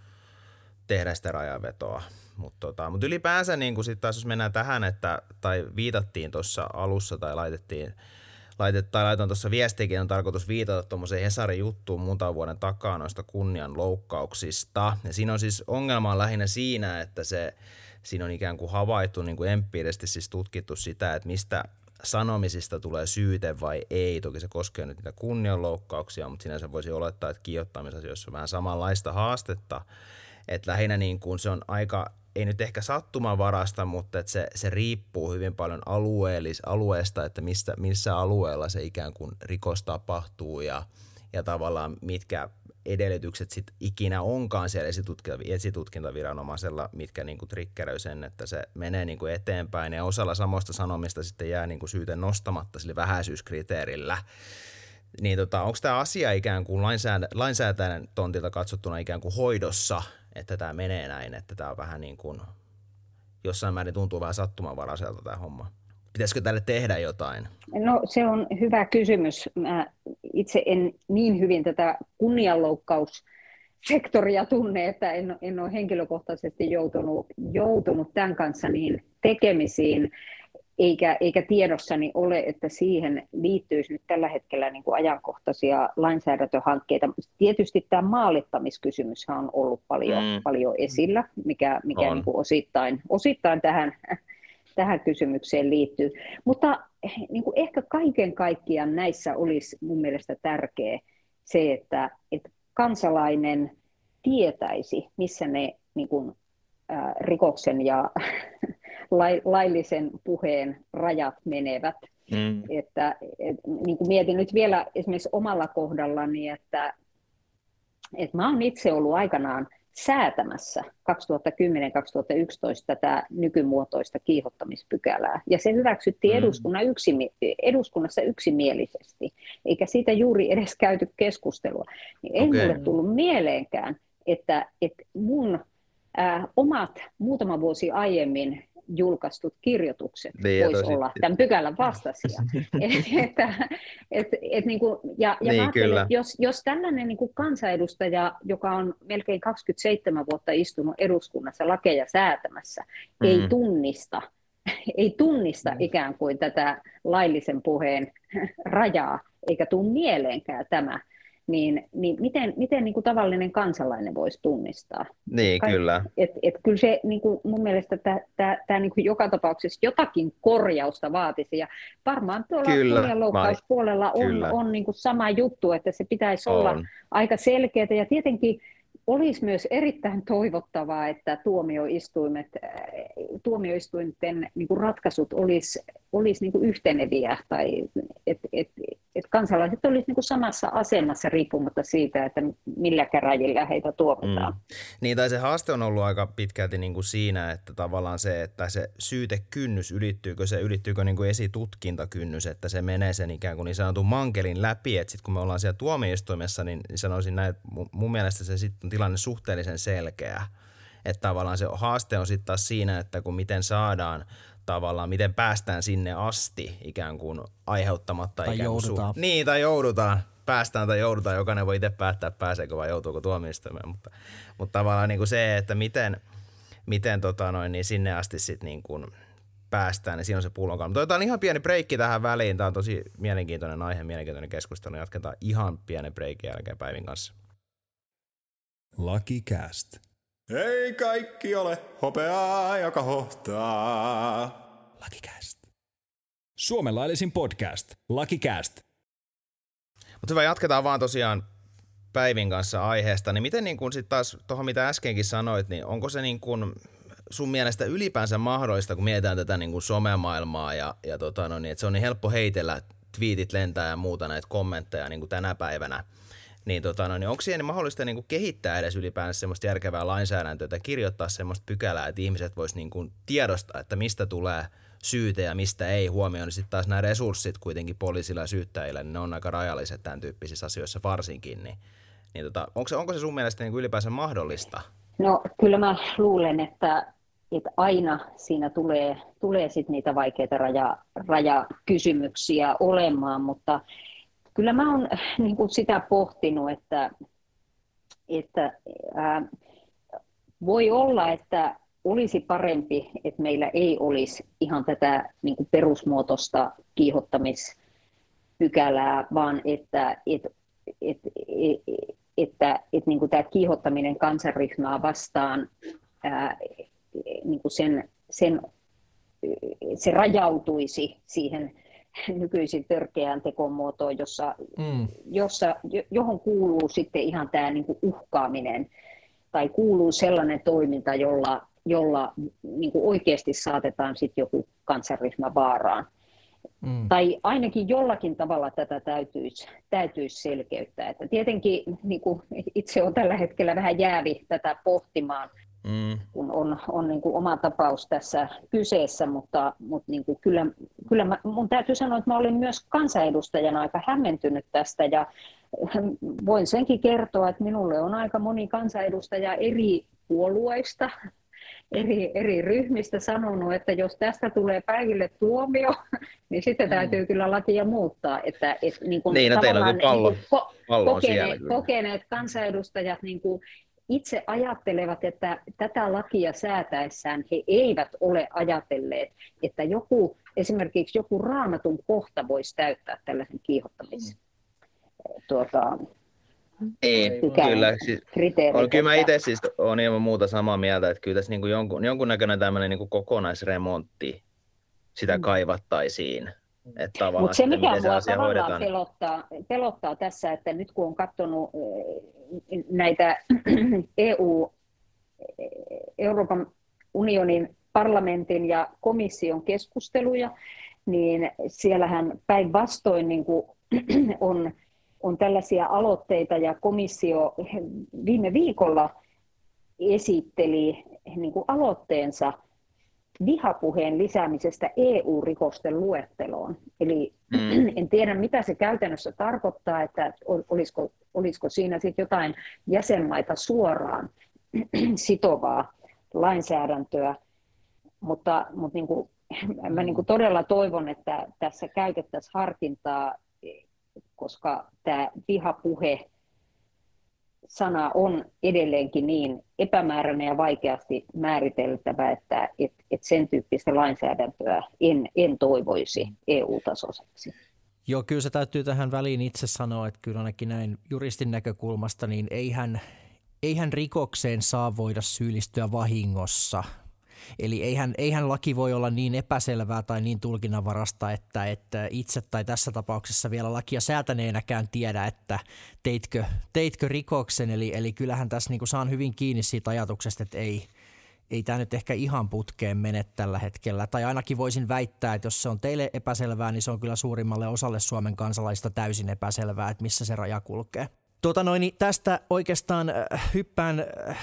tehdä sitä rajavetoa. Mutta tota, mut ylipäänsä niin kun sit taas jos mennään tähän, että, tai viitattiin tuossa alussa tai laitettiin, laitet, tai laitoin tuossa viestiäkin, on tarkoitus viitata tuommoiseen Hesarin juttuun muutaman vuoden takaa noista kunnianloukkauksista. Ja siinä on siis ongelma on lähinnä siinä, että se siinä on ikään kuin havaittu niin kuin empiirisesti siis tutkittu sitä, että mistä sanomisista tulee syyte vai ei. Toki se koskee nyt niitä kunnianloukkauksia, mutta sinänsä voisi olettaa, että kiihottamisasioissa on vähän samanlaista haastetta. Että lähinnä niin kuin se on aika, ei nyt ehkä sattumanvarasta, mutta että se, se riippuu hyvin paljon alueellis, alueesta, että missä, missä alueella se ikään kuin rikos tapahtuu ja, ja tavallaan mitkä edellytykset sit ikinä onkaan siellä esitutkintaviranomaisella, mitkä niinku triggeröi sen, että se menee niinku eteenpäin. Ja osalla samoista sanomista sitten jää niinku syyte nostamatta sille vähäisyyskriteerillä. Niin tota, onko tämä asia ikään kuin lainsäätäjän tontilta katsottuna ikään kuin hoidossa, että tämä menee näin, että tämä on vähän niin kuin, jossain määrin tuntuu vähän sattumanvaraiselta tämä homma? Pitäisikö tälle tehdä jotain? No se on hyvä kysymys. Mä itse en niin hyvin tätä kunnianloukkaussektoria tunne, että en, en ole henkilökohtaisesti joutunut, joutunut tämän kanssa niin tekemisiin, eikä, eikä tiedossani ole, että siihen liittyisi nyt tällä hetkellä niin kuin ajankohtaisia lainsäädäntöhankkeita. Tietysti tämä maalittamiskysymys on ollut paljon, mm. paljon esillä, mikä, mikä niin kuin osittain, osittain tähän tähän kysymykseen liittyy. Mutta niin kuin ehkä kaiken kaikkiaan näissä olisi mun mielestä tärkeä se, että, että kansalainen tietäisi, missä ne niin kuin, ää, rikoksen ja laillisen puheen rajat menevät. Mm. Että, et, niin kuin mietin nyt vielä esimerkiksi omalla kohdallani, että, että mä oon itse ollut aikanaan – säätämässä 2010-2011 tätä nykymuotoista kiihottamispykälää. Ja se hyväksyttiin mm. eduskunnan yksimi- eduskunnassa yksimielisesti, eikä siitä juuri edes käyty keskustelua. Niin ei okay. mulle tullut mieleenkään, että, että mun äh, omat muutama vuosi aiemmin julkaistut kirjoitukset niin, voisi olla tämän pykälän vastaisia. että, et, et niin kuin, ja ja niin, kyllä. että jos, jos tällainen niin kuin kansanedustaja, joka on melkein 27 vuotta istunut eduskunnassa lakeja säätämässä, mm. ei tunnista, ei tunnista mm. ikään kuin tätä laillisen puheen rajaa, eikä tule mieleenkään tämä, niin, niin miten, miten niin kuin tavallinen kansalainen voisi tunnistaa? Niin, Kaik, kyllä. Et, et kyllä se niin kuin mun mielestä tämä niin kuin joka tapauksessa jotakin korjausta vaatisi, ja varmaan tuolla loukkauspuolella on, on niin kuin sama juttu, että se pitäisi on. olla aika selkeää, ja tietenkin olisi myös erittäin toivottavaa, että tuomioistuimet, äh, tuomioistuinten niin kuin ratkaisut olisi, olisi niin kuin yhteneviä tai että et, et kansalaiset olisivat niin samassa asemassa riippumatta siitä, että millä käräjillä heitä tuomitaan. Mm. Niin, tai se haaste on ollut aika pitkälti niin kuin siinä, että tavallaan se, että se syytekynnys ylittyykö se, ylittyykö niin kuin esitutkintakynnys, että se menee sen ikään kuin niin sanotun mankelin läpi, että sitten kun me ollaan siellä tuomioistuimessa, niin sanoisin näin, että mun mielestä se sitten tilanne suhteellisen selkeä. Että tavallaan se haaste on sitten taas siinä, että kun miten saadaan tavallaan, miten päästään sinne asti ikään kuin aiheuttamatta tai ikään kuin joudutaan. Su- niin, tai joudutaan. Päästään tai joudutaan, jokainen voi itse päättää, pääseekö vai joutuuko tuomioistuimeen. Mutta, mutta tavallaan niin kuin se, että miten, miten tota noin, niin sinne asti sitten niin kuin päästään, niin siinä on se pullonkaula. Mutta otetaan ihan pieni breikki tähän väliin. Tämä on tosi mielenkiintoinen aihe, mielenkiintoinen keskustelu. Jatketaan ihan pienen breikin jälkeen Päivin kanssa. Lucky Cast. Ei kaikki ole hopeaa, joka hohtaa. Lucky Cast. Suomen laillisin podcast. Lucky Cast. Mutta hyvä, jatketaan vaan tosiaan Päivin kanssa aiheesta. Niin miten niin kun sit taas tuohon, mitä äskenkin sanoit, niin onko se niin kun sun mielestä ylipäänsä mahdollista, kun mietitään tätä niin kuin somemaailmaa ja, ja tota, no niin, että se on niin helppo heitellä, twiitit lentää ja muuta näitä kommentteja niin kuin tänä päivänä, niin, tota, no, niin onko siihen mahdollista niin kuin kehittää edes ylipäänsä semmoista järkevää lainsäädäntöä tai kirjoittaa semmoista pykälää, että ihmiset vois niin kuin tiedostaa, että mistä tulee syytä ja mistä ei huomioon, niin sitten taas nämä resurssit kuitenkin poliisilla ja syyttäjillä, niin ne on aika rajalliset tämän tyyppisissä asioissa varsinkin, niin, niin tota, onko, se, onko se sun mielestä niin kuin ylipäänsä mahdollista? No kyllä mä luulen, että, että aina siinä tulee, tulee sit niitä vaikeita raja, rajakysymyksiä olemaan, mutta kyllä mä oon niin kuin sitä pohtinut, että, että ää, voi olla, että olisi parempi, että meillä ei olisi ihan tätä niin kuin perusmuotoista kiihottamispykälää, vaan että, että, että, että, että, että niin kuin tämä kiihottaminen kansanryhmää vastaan, ää, niin kuin sen, sen, se rajautuisi siihen nykyisin törkeään tekomuotoon, jossa, mm. jossa, johon kuuluu sitten ihan tämä niin kuin uhkaaminen tai kuuluu sellainen toiminta, jolla, jolla niin kuin oikeasti saatetaan sitten joku kansanryhmä vaaraan. Mm. Tai ainakin jollakin tavalla tätä täytyisi, täytyisi selkeyttää. Että tietenkin niin kuin itse olen tällä hetkellä vähän jäävi tätä pohtimaan, mm. kun on, on niin kuin oma tapaus tässä kyseessä, mutta, mutta niin kuin kyllä, kyllä mä, mun täytyy sanoa, että mä olin myös kansanedustajana aika hämmentynyt tästä ja voin senkin kertoa, että minulle on aika moni kansanedustaja eri puolueista, eri, eri ryhmistä sanonut, että jos tästä tulee päiville tuomio, niin sitten mm. täytyy kyllä lakia muuttaa. Että, et, niin kuin niin, no teillä on pallo, niin kuin, pallo kokeneet, kokeneet kansanedustajat niin kuin itse ajattelevat, että tätä lakia säätäessään he eivät ole ajatelleet, että joku, esimerkiksi joku raamatun kohta voisi täyttää tällaisen kiihottamisen. Mm. Tuota, ei, kyllä. Siis, on, kyllä mä itse siis olen ilman muuta samaa mieltä, että kyllä tässä niin kuin jonkun, jonkunnäköinen tämmöinen niin kuin kokonaisremontti sitä mm. kaivattaisiin. Mutta se, mikä se tavallaan pelottaa, pelottaa tässä, että nyt kun on katsonut näitä EU, Euroopan unionin parlamentin ja komission keskusteluja, niin siellähän päinvastoin niin on on tällaisia aloitteita ja komissio viime viikolla esitteli niin kuin aloitteensa vihapuheen lisäämisestä EU-rikosten luetteloon. Eli mm. en tiedä, mitä se käytännössä tarkoittaa, että olisiko, olisiko siinä sitten jotain jäsenmaita suoraan sitovaa lainsäädäntöä, mutta, mutta niin kuin, mä niin kuin todella toivon, että tässä käytettäisiin harkintaa koska tämä vihapuhe sana on edelleenkin niin epämääräinen ja vaikeasti määriteltävä, että et, et sen tyyppistä lainsäädäntöä en, en toivoisi EU-tasoiseksi. Joo, kyllä se täytyy tähän väliin itse sanoa, että kyllä ainakin näin juristin näkökulmasta, niin eihän, eihän rikokseen saa voida syyllistyä vahingossa – Eli eihän, eihän laki voi olla niin epäselvää tai niin tulkinnanvarasta, että, että itse tai tässä tapauksessa vielä lakia säätäneenäkään tiedä, että teitkö, teitkö rikoksen. Eli, eli kyllähän tässä niin saan hyvin kiinni siitä ajatuksesta, että ei, ei tämä nyt ehkä ihan putkeen mene tällä hetkellä. Tai ainakin voisin väittää, että jos se on teille epäselvää, niin se on kyllä suurimmalle osalle Suomen kansalaista täysin epäselvää, että missä se raja kulkee. Tuota noin, niin tästä oikeastaan äh, hyppään, äh,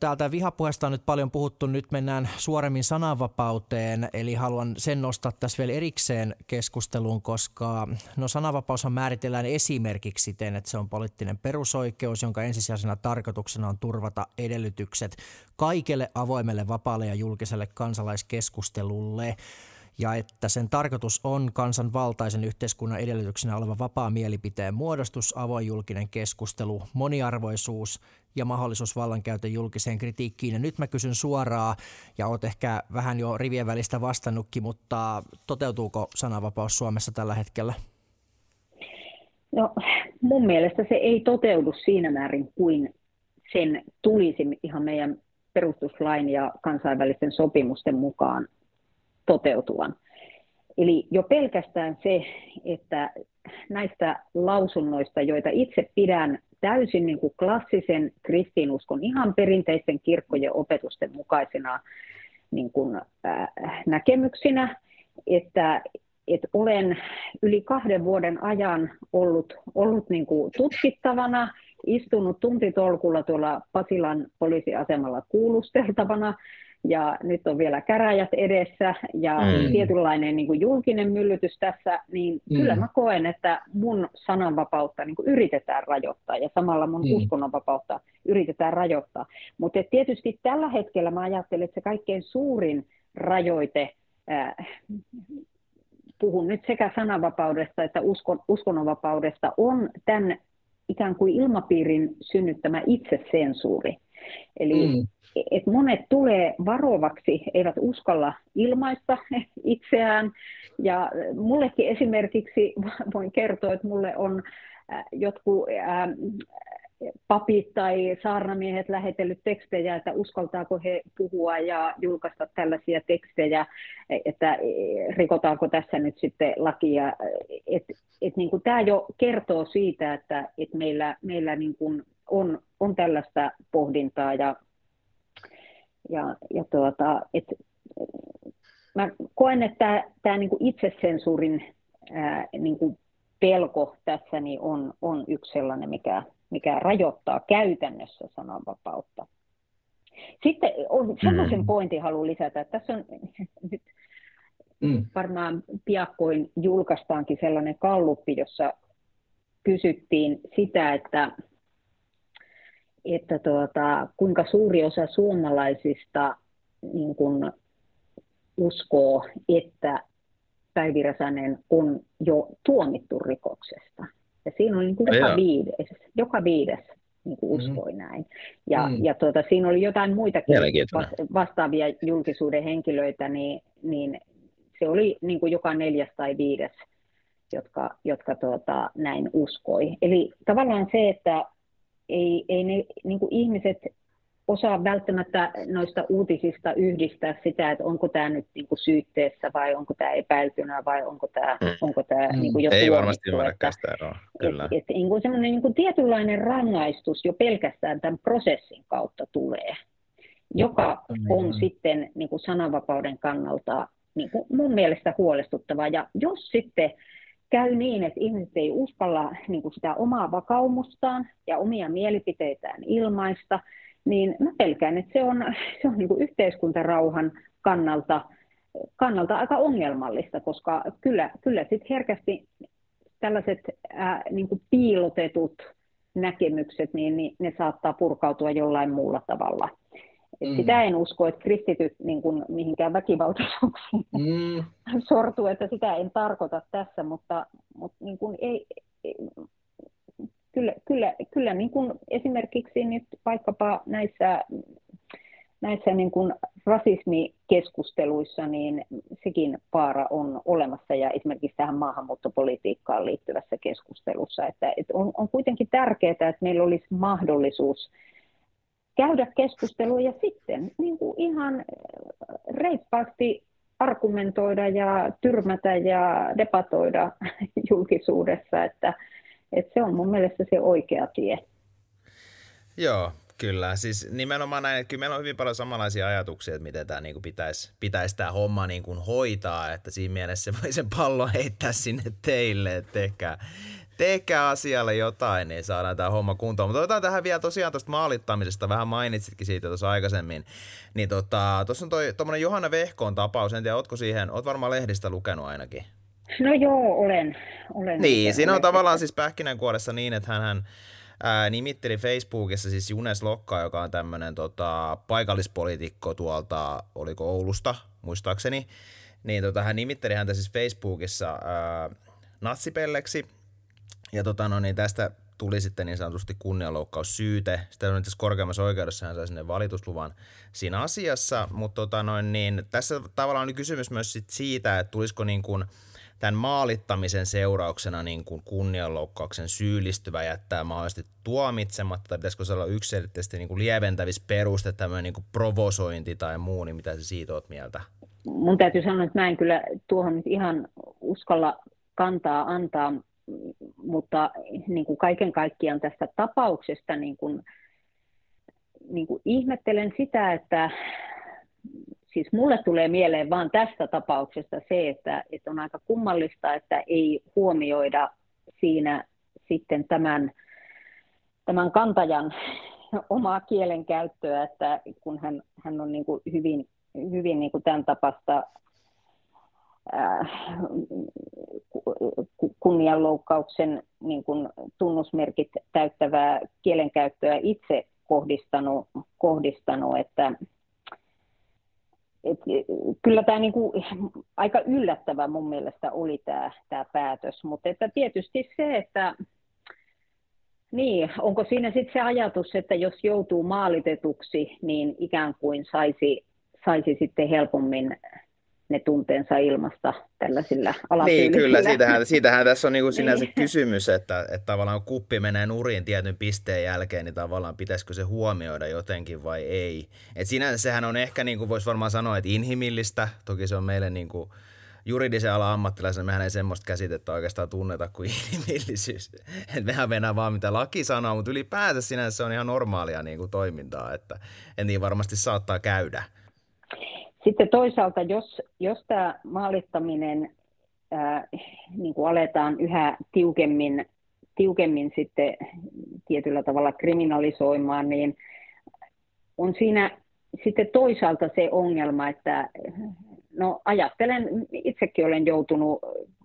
täältä vihapuheesta on nyt paljon puhuttu, nyt mennään suoremmin sananvapauteen, eli haluan sen nostaa tässä vielä erikseen keskusteluun, koska no sananvapaushan määritellään esimerkiksi siten, että se on poliittinen perusoikeus, jonka ensisijaisena tarkoituksena on turvata edellytykset kaikelle avoimelle, vapaalle ja julkiselle kansalaiskeskustelulle ja että sen tarkoitus on kansanvaltaisen yhteiskunnan edellytyksenä oleva vapaa mielipiteen muodostus, avoin julkinen keskustelu, moniarvoisuus ja mahdollisuus vallankäytön julkiseen kritiikkiin. Ja nyt mä kysyn suoraan, ja oot ehkä vähän jo rivien välistä vastannutkin, mutta toteutuuko sananvapaus Suomessa tällä hetkellä? No, mun mielestä se ei toteudu siinä määrin kuin sen tulisi ihan meidän perustuslain ja kansainvälisten sopimusten mukaan toteutuvan. Eli jo pelkästään se, että näistä lausunnoista, joita itse pidän täysin niin kuin klassisen kristinuskon, ihan perinteisten kirkkojen opetusten mukaisena niin kuin, äh, näkemyksinä, että, että olen yli kahden vuoden ajan ollut, ollut niin kuin tutkittavana, istunut tuntitolkulla tuolla Pasilan poliisiasemalla kuulusteltavana, ja nyt on vielä käräjät edessä ja mm. tietynlainen niin kuin julkinen myllytys tässä, niin mm. kyllä mä koen, että mun sananvapautta niin kuin yritetään rajoittaa ja samalla mun mm. uskonnonvapautta yritetään rajoittaa. Mutta tietysti tällä hetkellä mä ajattelen, että se kaikkein suurin rajoite, äh, puhun nyt sekä sananvapaudesta että uskon, uskonnonvapaudesta, on tämän ikään kuin ilmapiirin synnyttämä itsesensuuri. Eli mm. et monet tulee varovaksi, eivät uskalla ilmaista itseään. Ja mullekin esimerkiksi voin kertoa, että mulle on äh, jotkut äh, papit tai saarnamiehet lähetellyt tekstejä, että uskaltaako he puhua ja julkaista tällaisia tekstejä, että rikotaanko tässä nyt sitten lakia. Et, et niin kuin tämä jo kertoo siitä, että et meillä, meillä niin kuin on, on tällaista pohdintaa ja, ja, ja tuota, et, mä koen, että tämä niin kuin itsesensuurin ää, niin kuin pelko tässä niin on, on yksi sellainen, mikä, mikä rajoittaa käytännössä sananvapautta. Sitten on sellaisen mm. pointin haluan lisätä, että tässä on nyt mm. varmaan piakkoin julkaistaankin sellainen kalluppi, jossa kysyttiin sitä, että että tuota, kuinka suuri osa suomalaisista niin kun uskoo, että Päivi Räsänen on jo tuomittu rikoksesta. Ja siinä oli niin kuin joka, viides, joka viides niin kuin uskoi mm. näin. Ja, mm. ja tuota, siinä oli jotain muitakin vastaavia julkisuuden henkilöitä, niin, niin se oli niin kuin joka neljäs tai viides, jotka, jotka tuota, näin uskoi. Eli tavallaan se, että ei, ei ne niin kuin ihmiset osaa välttämättä noista uutisista yhdistää sitä, että onko tämä nyt niin kuin syytteessä vai onko tämä epäiltynä vai onko tämä, mm. onko tämä mm. niin kuin jo Ei varmasti ymmärräkään sitä eroa, kyllä. Et, et, niin kuin semmoinen niin kuin tietynlainen rangaistus jo pelkästään tämän prosessin kautta tulee, joka mm. on sitten niin kuin sananvapauden kannalta niin kuin mun mielestä huolestuttavaa. Ja jos sitten käy niin, että ihmiset ei uskalla niin kuin sitä omaa vakaumustaan ja omia mielipiteitään ilmaista, niin mä pelkään, että se on, se on niin kuin yhteiskuntarauhan kannalta, kannalta aika ongelmallista, koska kyllä, kyllä sit herkästi tällaiset ää, niin kuin piilotetut näkemykset, niin, niin ne saattaa purkautua jollain muulla tavalla. Et mm. Sitä en usko, että kristityt niin kuin, mihinkään väkivaltaisuuksiin mm. sortuu, että sitä en tarkoita tässä, mutta, mutta niin kuin ei, ei, kyllä, kyllä, kyllä niin kuin esimerkiksi nyt vaikkapa näissä, näissä niin kuin rasismikeskusteluissa, niin sekin vaara on olemassa ja esimerkiksi tähän maahanmuuttopolitiikkaan liittyvässä keskustelussa, että, että on, on kuitenkin tärkeää, että meillä olisi mahdollisuus käydä keskustelua ja sitten niin kuin ihan äh, reippaasti argumentoida ja tyrmätä ja debatoida julkisuudessa, että, että se on mun mielestä se oikea tie. Joo, Kyllä, siis nimenomaan näin, että kyllä meillä on hyvin paljon samanlaisia ajatuksia, että miten tämä niin pitäisi, pitäisi tämä homma niin kuin hoitaa, että siinä mielessä voi sen pallon heittää sinne teille, että tehkää, tehkää asialle jotain, niin saadaan tämä homma kuntoon. Mutta otetaan tähän vielä tosiaan tuosta maalittamisesta, vähän mainitsitkin siitä tuossa aikaisemmin. Niin tota, tuossa on toi tuommoinen Johanna Vehkoon tapaus, en tiedä, ootko siihen, oot varmaan lehdistä lukenut ainakin. No joo, olen. olen niin, siinä on tavallaan siis pähkinänkuoressa niin, että hän, hän ää, nimitteli Facebookissa siis Junes Lokka, joka on tämmöinen tota, paikallispoliitikko tuolta, oliko Oulusta, muistaakseni. Niin tota, hän nimitteli häntä siis Facebookissa ää, natsipelleksi, ja tota, no niin, tästä tuli sitten niin sanotusti kunnianloukkaussyyte. Sitten on itse korkeammassa oikeudessa hän sai sinne valitusluvan siinä asiassa, mutta tota noin, niin tässä tavallaan on kysymys myös sit siitä, että tulisiko niin kuin tämän maalittamisen seurauksena niin kuin kunnianloukkauksen syyllistyvä jättää mahdollisesti tuomitsematta, tai pitäisikö se olla yksilöllisesti niin kuin lieventävissä peruste, tämmöinen niin kuin provosointi tai muu, niin mitä sä siitä oot mieltä? Mun täytyy sanoa, että mä en kyllä tuohon nyt ihan uskalla kantaa antaa, mutta niin kuin kaiken kaikkiaan tästä tapauksesta niin kuin, niin kuin ihmettelen sitä, että siis mulle tulee mieleen vaan tästä tapauksesta se, että, että on aika kummallista, että ei huomioida siinä sitten tämän, tämän kantajan omaa kielenkäyttöä, että kun hän, hän on niin kuin hyvin, hyvin niin kuin tämän tapasta äh, kunnianloukkauksen niin kuin tunnusmerkit täyttävää kielenkäyttöä itse kohdistanut, kohdistanut että et, kyllä tämä niinku, aika yllättävä mun mielestä oli tämä, päätös, mutta että tietysti se, että niin, onko siinä sitten se ajatus, että jos joutuu maalitetuksi, niin ikään kuin saisi, saisi sitten helpommin ne tunteensa ilmasta tällaisilla Niin, kyllä, siitähän, siitähän tässä on niinku sinänsä niin. kysymys, että, että tavallaan kuppi menee nurin tietyn pisteen jälkeen, niin tavallaan pitäisikö se huomioida jotenkin vai ei. Et sinänsä sehän on ehkä, niin kuin voisi varmaan sanoa, että inhimillistä, toki se on meille niin kuin juridisen alan ammattilaisen, mehän ei semmoista käsitettä oikeastaan tunneta kuin inhimillisyys. Et mehän mennään vaan mitä laki sanoo, mutta ylipäänsä sinänsä se on ihan normaalia niin kuin toimintaa, että en niin varmasti saattaa käydä. Sitten toisaalta, jos, jos tämä maalittaminen ää, niin kuin aletaan yhä tiukemmin, tiukemmin sitten tietyllä tavalla kriminalisoimaan, niin on siinä sitten toisaalta se ongelma, että no ajattelen, itsekin olen joutunut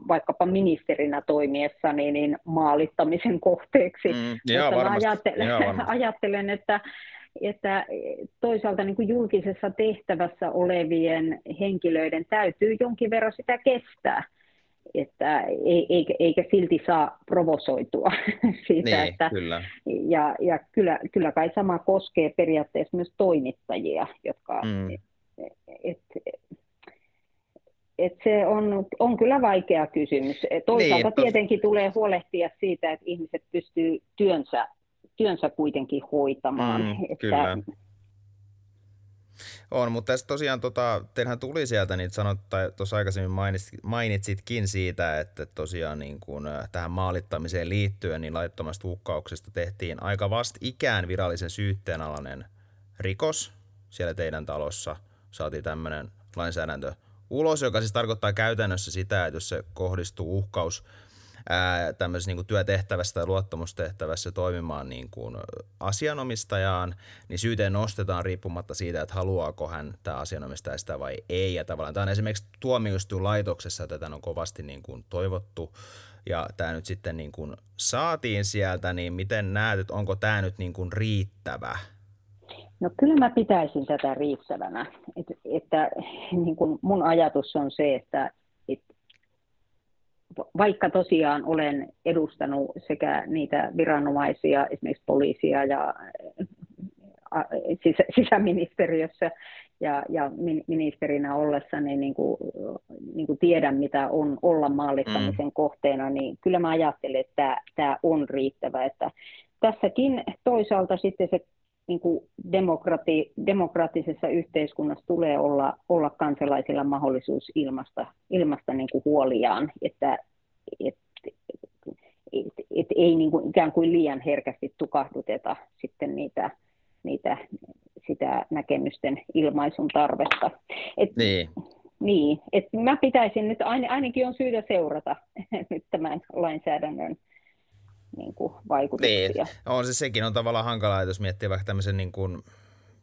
vaikkapa ministerinä toimiessani niin maalittamisen kohteeksi. Mm, joo, varmasti, ajattelen, joo, varmasti. ajattelen, että että toisaalta niin kuin julkisessa tehtävässä olevien henkilöiden täytyy jonkin verran sitä kestää, että eikä, eikä silti saa provosoitua siitä. Niin, että, kyllä. Ja, ja kyllä, kyllä kai sama koskee periaatteessa myös toimittajia, jotka... Mm. Et, et se on, on kyllä vaikea kysymys. Toisaalta niin, tietenkin tulee huolehtia siitä, että ihmiset pystyy työnsä työnsä kuitenkin hoitamaan. Mm, että... Kyllä. On, mutta tässä tosiaan tota, teillähän tuli sieltä, niin sanot, tai tuossa aikaisemmin mainitsitkin siitä, että tosiaan niin kun, äh, tähän maalittamiseen liittyen niin laittomasta hukkauksesta tehtiin aika vast ikään virallisen syytteen alainen rikos siellä teidän talossa. Saatiin tämmöinen lainsäädäntö ulos, joka siis tarkoittaa käytännössä sitä, että jos se kohdistuu uhkaus – tämmöisessä niin kuin työtehtävässä tai luottamustehtävässä toimimaan niin kuin asianomistajaan, niin syyteen nostetaan riippumatta siitä, että haluaako hän tämä asianomistaja sitä vai ei. Ja tavallaan tämä on esimerkiksi tuomioistuinlaitoksessa, tätä on kovasti niin kuin toivottu, ja tämä nyt sitten niin kuin saatiin sieltä, niin miten näet, että onko tämä nyt niin kuin riittävä? No kyllä mä pitäisin tätä riittävänä. Et, että niin kuin mun ajatus on se, että vaikka tosiaan olen edustanut sekä niitä viranomaisia, esimerkiksi poliisia ja sisäministeriössä ja, ja ministerinä ollessani niin kuin, niin kuin tiedän, mitä on olla maalittamisen mm. kohteena, niin kyllä mä ajattelen, että tämä, tämä on riittävä. Että tässäkin toisaalta sitten se niin kuin demokrati, demokraattisessa yhteiskunnassa tulee olla, olla kansalaisilla mahdollisuus ilmasta, ilmasta niin kuin huoliaan, että et, et, et ei niin kuin ikään kuin liian herkästi tukahduteta sitten niitä, niitä, sitä näkemysten ilmaisun tarvetta. Et, niin. Niin, että mä pitäisin nyt, ainakin on syytä seurata nyt tämän lainsäädännön niin kuin vaikutuksia. Niin. On se sekin on tavallaan hankalaa, jos miettii vaikka tämmöisen, niin kuin,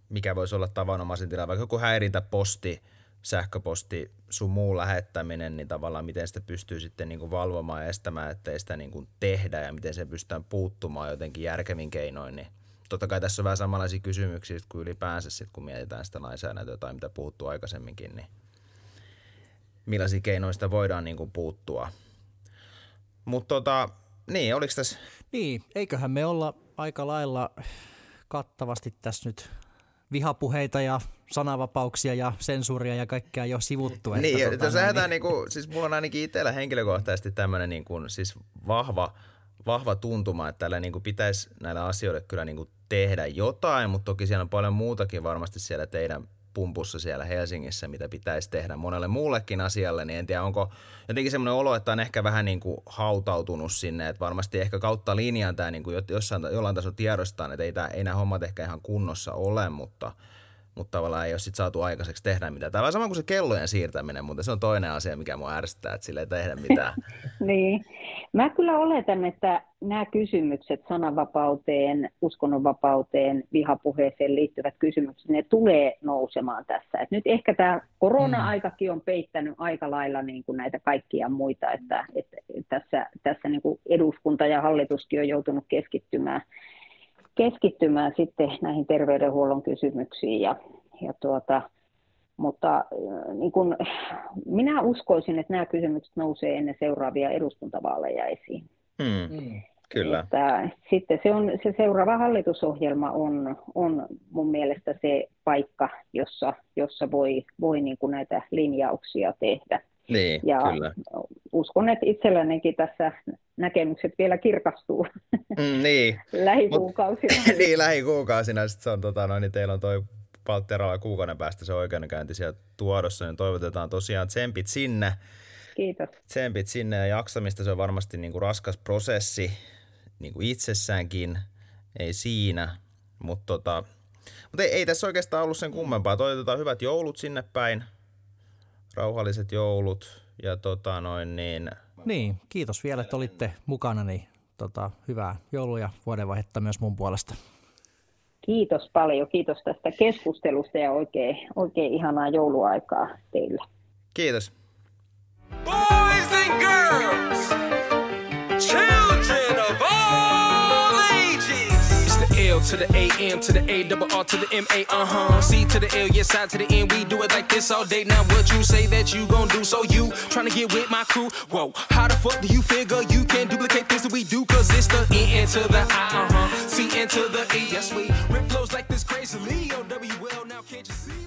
mikä voisi olla tavanomaisen tilanne, vaikka joku häirintäposti, sähköposti, sun muu lähettäminen, niin tavallaan miten sitä pystyy sitten niin kuin valvomaan ja estämään, ettei sitä niin kuin tehdä ja miten se pystytään puuttumaan jotenkin järkevin keinoin, niin totta kai tässä on vähän samanlaisia kysymyksiä kuin ylipäänsä sit, kun mietitään sitä lainsäädäntöä tai mitä puhuttu aikaisemminkin, niin millaisia keinoja sitä voidaan niin kuin puuttua. Mutta tota, niin, oliko tässä... Niin, eiköhän me olla aika lailla kattavasti tässä nyt vihapuheita ja sananvapauksia ja sensuuria ja kaikkea jo sivuttu. Että niin, tota, jos niin... Niinku, siis mulla on ainakin itsellä henkilökohtaisesti tämmöinen niinku, siis vahva, vahva tuntuma, että tällä niinku pitäisi näillä asioilla kyllä niinku tehdä jotain, mutta toki siellä on paljon muutakin varmasti siellä teidän pumpussa siellä Helsingissä, mitä pitäisi tehdä monelle muullekin asialle, niin en tiedä, onko jotenkin semmoinen olo, että on ehkä vähän niin kuin hautautunut sinne, että varmasti ehkä kautta linjan tämä niin kuin jossain, jollain tasolla tiedostaa, että ei, tämä, ei nämä hommat ehkä ihan kunnossa ole, mutta – mutta tavallaan ei ole sit saatu aikaiseksi tehdä mitään. Tämä on sama kuin se kellojen siirtäminen, mutta se on toinen asia, mikä mua ärsyttää, että sille ei tehdä mitään. niin. Mä kyllä oletan, että nämä kysymykset sananvapauteen, uskonnonvapauteen, vihapuheeseen liittyvät kysymykset, ne tulee nousemaan tässä. Et nyt ehkä tämä korona-aikakin on peittänyt aika lailla niin kuin näitä kaikkia muita, että, että tässä, tässä niin kuin eduskunta ja hallituskin on joutunut keskittymään keskittymään sitten näihin terveydenhuollon kysymyksiin. Ja, ja tuota, mutta äh, niin kun, minä uskoisin, että nämä kysymykset nousee ennen seuraavia eduskuntavaaleja esiin. Hmm. Mm. Kyllä. Että sitten se, on, se seuraava hallitusohjelma on, on mun mielestä se paikka, jossa, jossa voi, voi niin kuin näitä linjauksia tehdä. Niin, ja kyllä. uskon, että itsellänikin tässä näkemykset vielä kirkastuu mm, niin. lähikuukausina. Mut, niin, lähikuukausina. Sitten se on, tota, no, niin teillä on toi Paltteralla kuukauden päästä se oikeudenkäynti siellä tuodossa, niin toivotetaan tosiaan tsempit sinne. Kiitos. Tsempit sinne ja jaksamista. Se on varmasti niin kuin raskas prosessi niin kuin itsessäänkin, ei siinä. Mutta tota, mut ei, ei tässä oikeastaan ollut sen kummempaa. Toivotetaan hyvät joulut sinne päin rauhalliset joulut ja tota noin niin... Niin, kiitos vielä, että olitte mukana, niin tota, hyvää joulua ja vuodenvaihetta myös mun puolesta. Kiitos paljon, kiitos tästä keskustelusta ja oikein, oikein ihanaa jouluaikaa teille. Kiitos. Boys and girls, To the A, M to the A, double R to the M, A, uh huh. C to the L, yes, I to the N. We do it like this all day. Now, what you say that you gon' do? So, you trying to get with my crew? Whoa, how the fuck do you figure you can duplicate things that we do? Cause it's the N to the I, uh huh. C to the E, yes, we rip flows like this crazily. O W L, now can't you see?